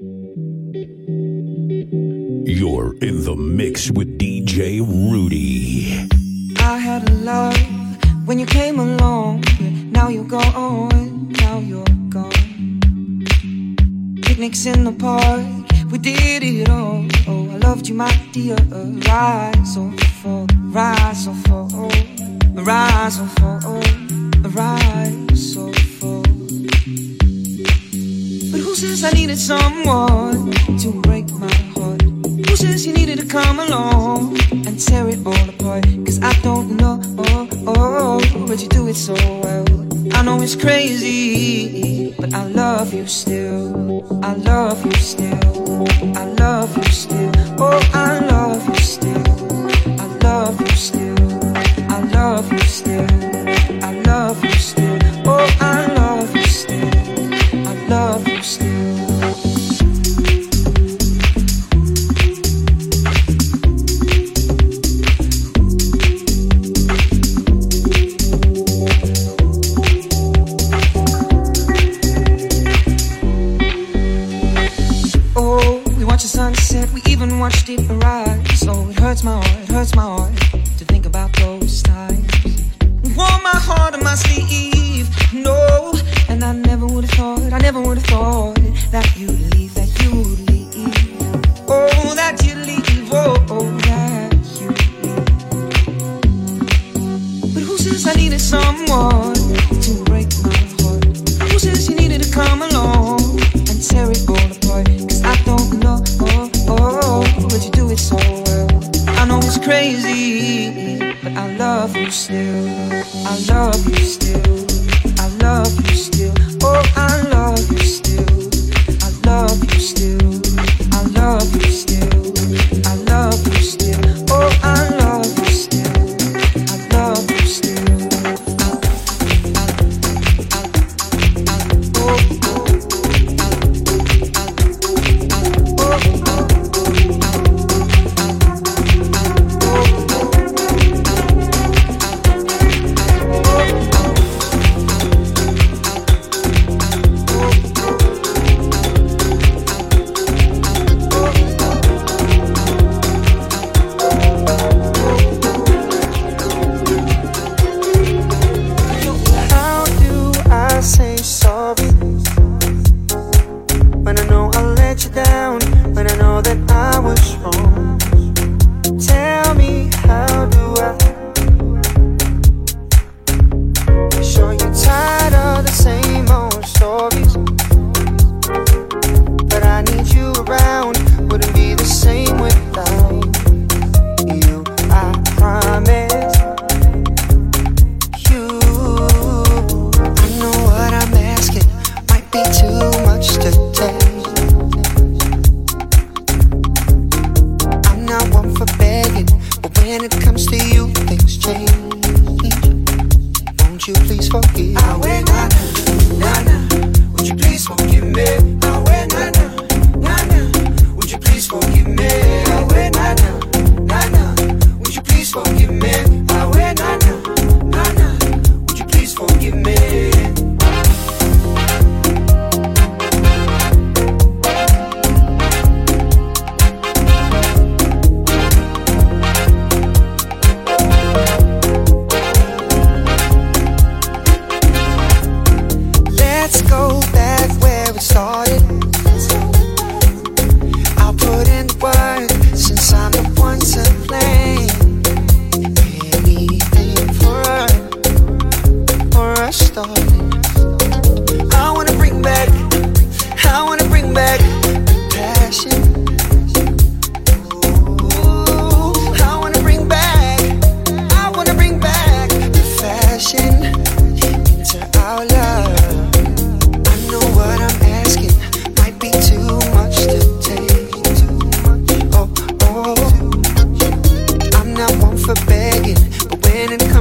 You're in the mix with DJ Rudy. I had a love when you came along. Now you're gone, now you're gone. Picnics in the park, we did it all. Oh, I loved you, my dear. Rise or fall, rise or fall, rise or fall, rise or fall says I needed someone to break my heart? Who says you needed to come along and tear it all apart? Cause I don't know, oh, oh, but you do it so well. I know it's crazy, but I love you still. I love you still. I love you still. Oh, I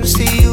see you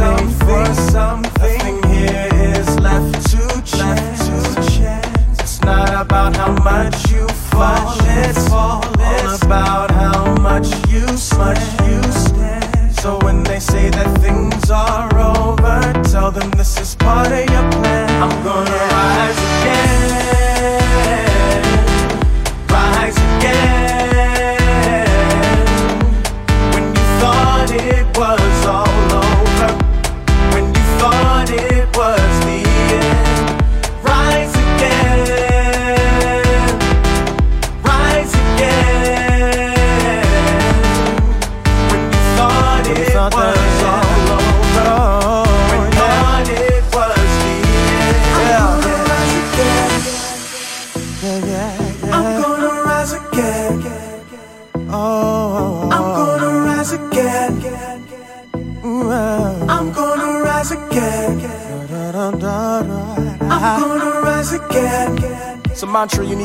for something. Something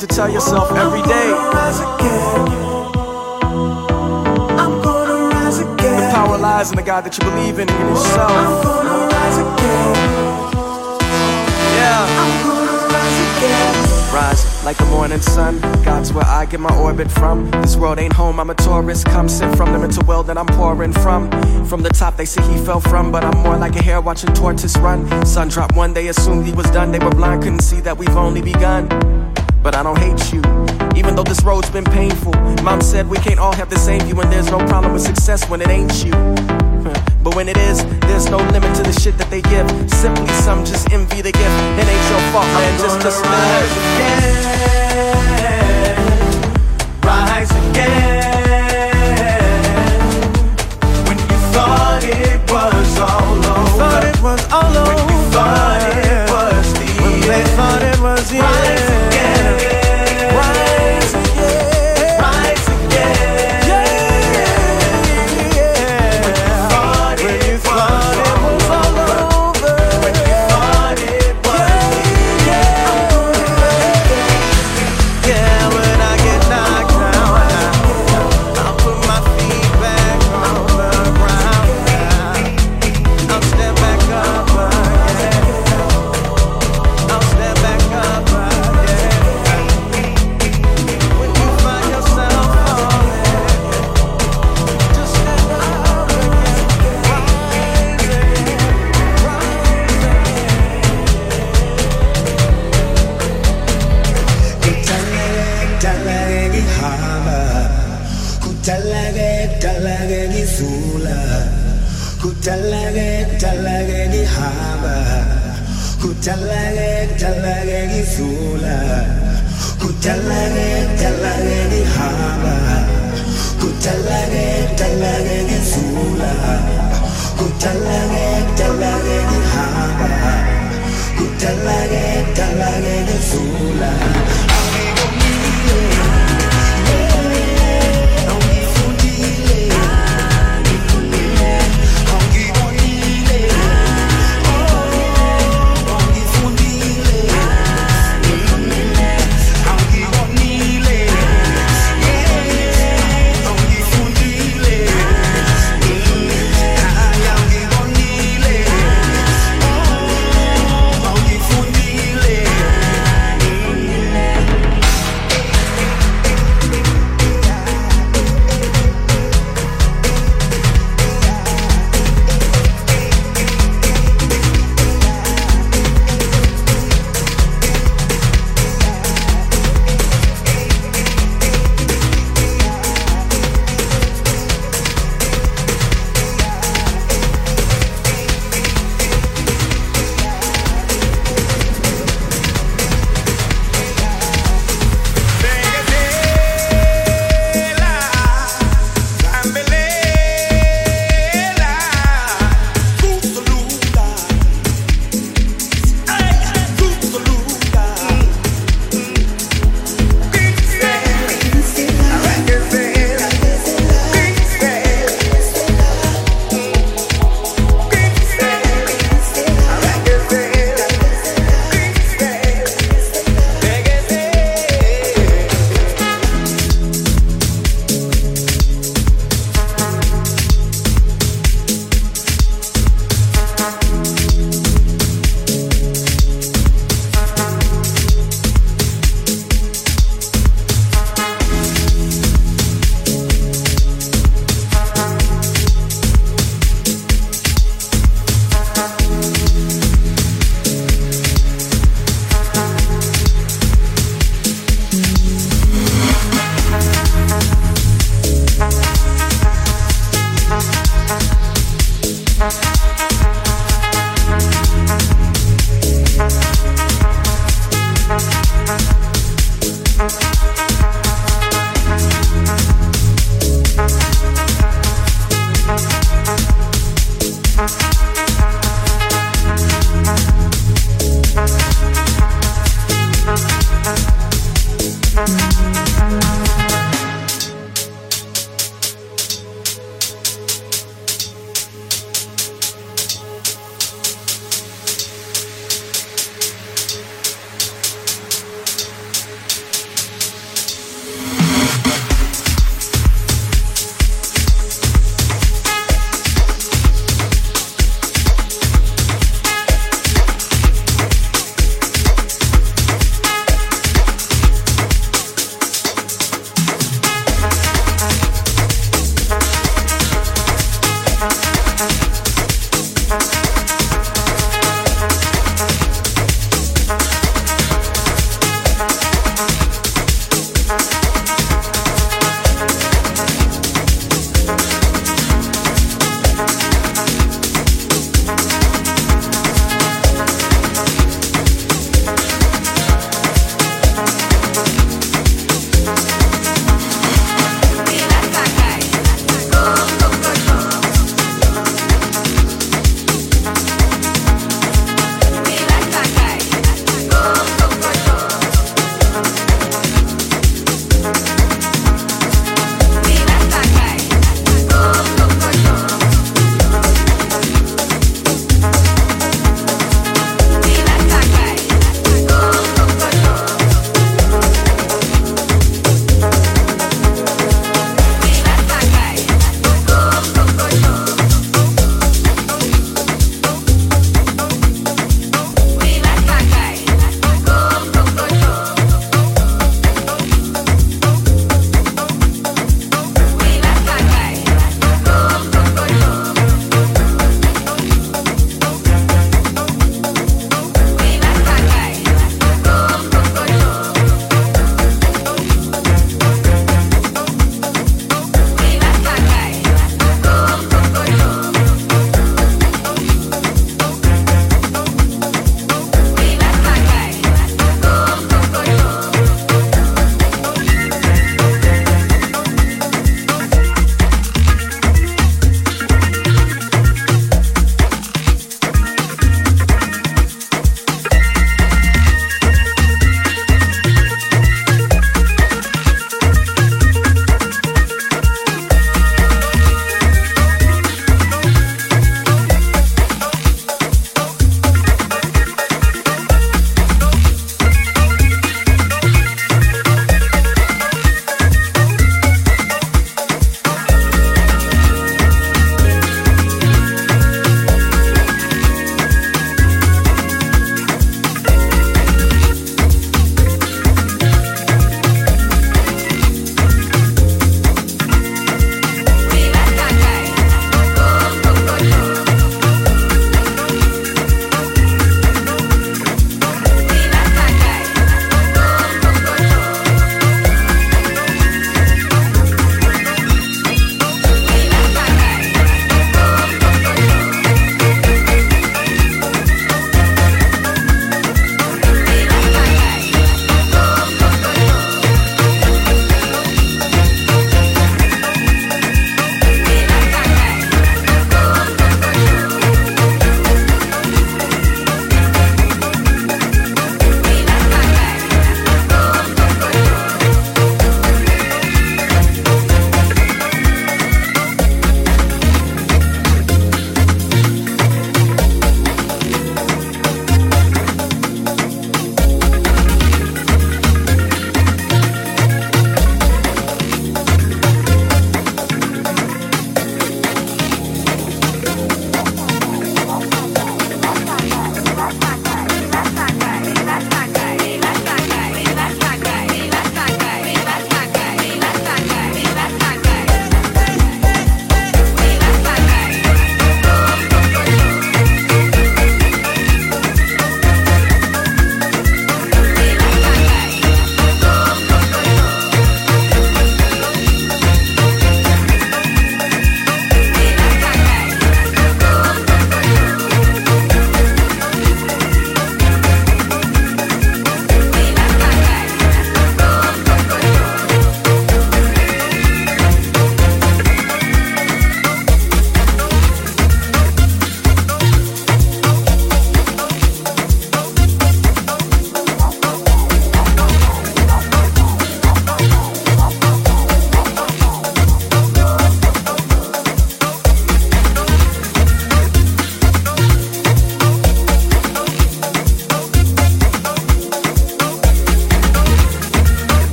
need to tell yourself every day. I'm gonna rise again. The power lies in the God that you believe in and in yourself. I'm gonna rise again. Yeah. Rise. Rise like the morning sun. God's where I get my orbit from. This world ain't home, I'm a tourist. Come sit from the mental well that I'm pouring from. From the top, they say he fell from, but I'm more like a hare watching tortoise run. Sun dropped one, they assumed he was done. They were blind, couldn't see that we've only begun. But I don't hate you, even though this road's been painful. Mom said we can't all have the same view, and there's no problem with success when it ain't you. But when it is, there's no limit to the shit that they give. Simply some just envy the gift. It ain't your fault, man. Just just live. Again, rise again. When you thought it was all over. Thought it was all over. When you thought it was the when end. They thought it was the rise end. Again.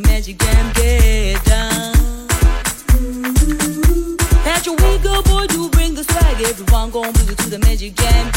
the magic can get down. That your weak girl boy do bring the swag. Everyone gon' boogie to the magic can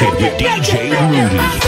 With DJ Rudy.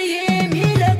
yemin et.